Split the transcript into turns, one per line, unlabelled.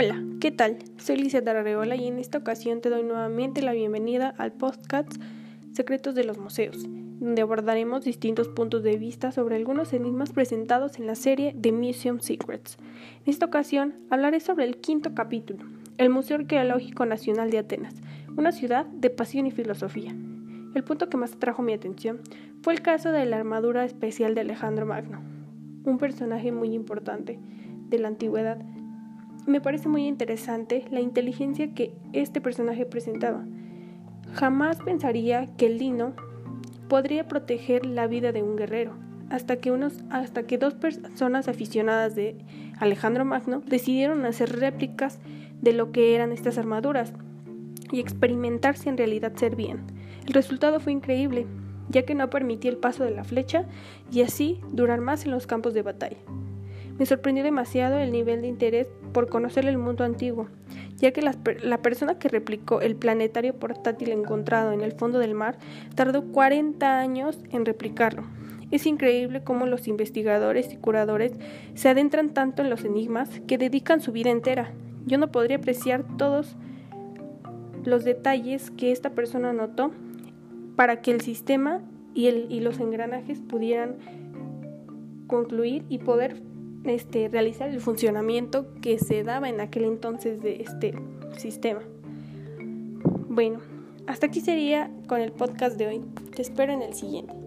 Hola, ¿qué tal? Soy Lizeth Arreola y en esta ocasión te doy nuevamente la bienvenida al podcast Secretos de los Museos, donde abordaremos distintos puntos de vista sobre algunos enigmas presentados en la serie The Museum Secrets. En esta ocasión hablaré sobre el quinto capítulo, el Museo Arqueológico Nacional de Atenas, una ciudad de pasión y filosofía. El punto que más atrajo mi atención fue el caso de la armadura especial de Alejandro Magno, un personaje muy importante de la antigüedad me parece muy interesante la inteligencia que este personaje presentaba. Jamás pensaría que lino podría proteger la vida de un guerrero, hasta que, unos, hasta que dos personas aficionadas de Alejandro Magno decidieron hacer réplicas de lo que eran estas armaduras y experimentar si en realidad servían. El resultado fue increíble, ya que no permitía el paso de la flecha y así durar más en los campos de batalla. Me sorprendió demasiado el nivel de interés por conocer el mundo antiguo, ya que la, persona que replicó el planetario portátil encontrado en el fondo del mar tardó 40 años en replicarlo. Es increíble cómo los investigadores y curadores se adentran tanto en los enigmas que dedican su vida entera. Yo no podría apreciar todos los detalles que esta persona notó para que el sistema y, los engranajes pudieran concluir y poder este, realizar el funcionamiento que se daba en aquel entonces de este sistema. Bueno, hasta aquí sería con el podcast de hoy. Te espero en el siguiente.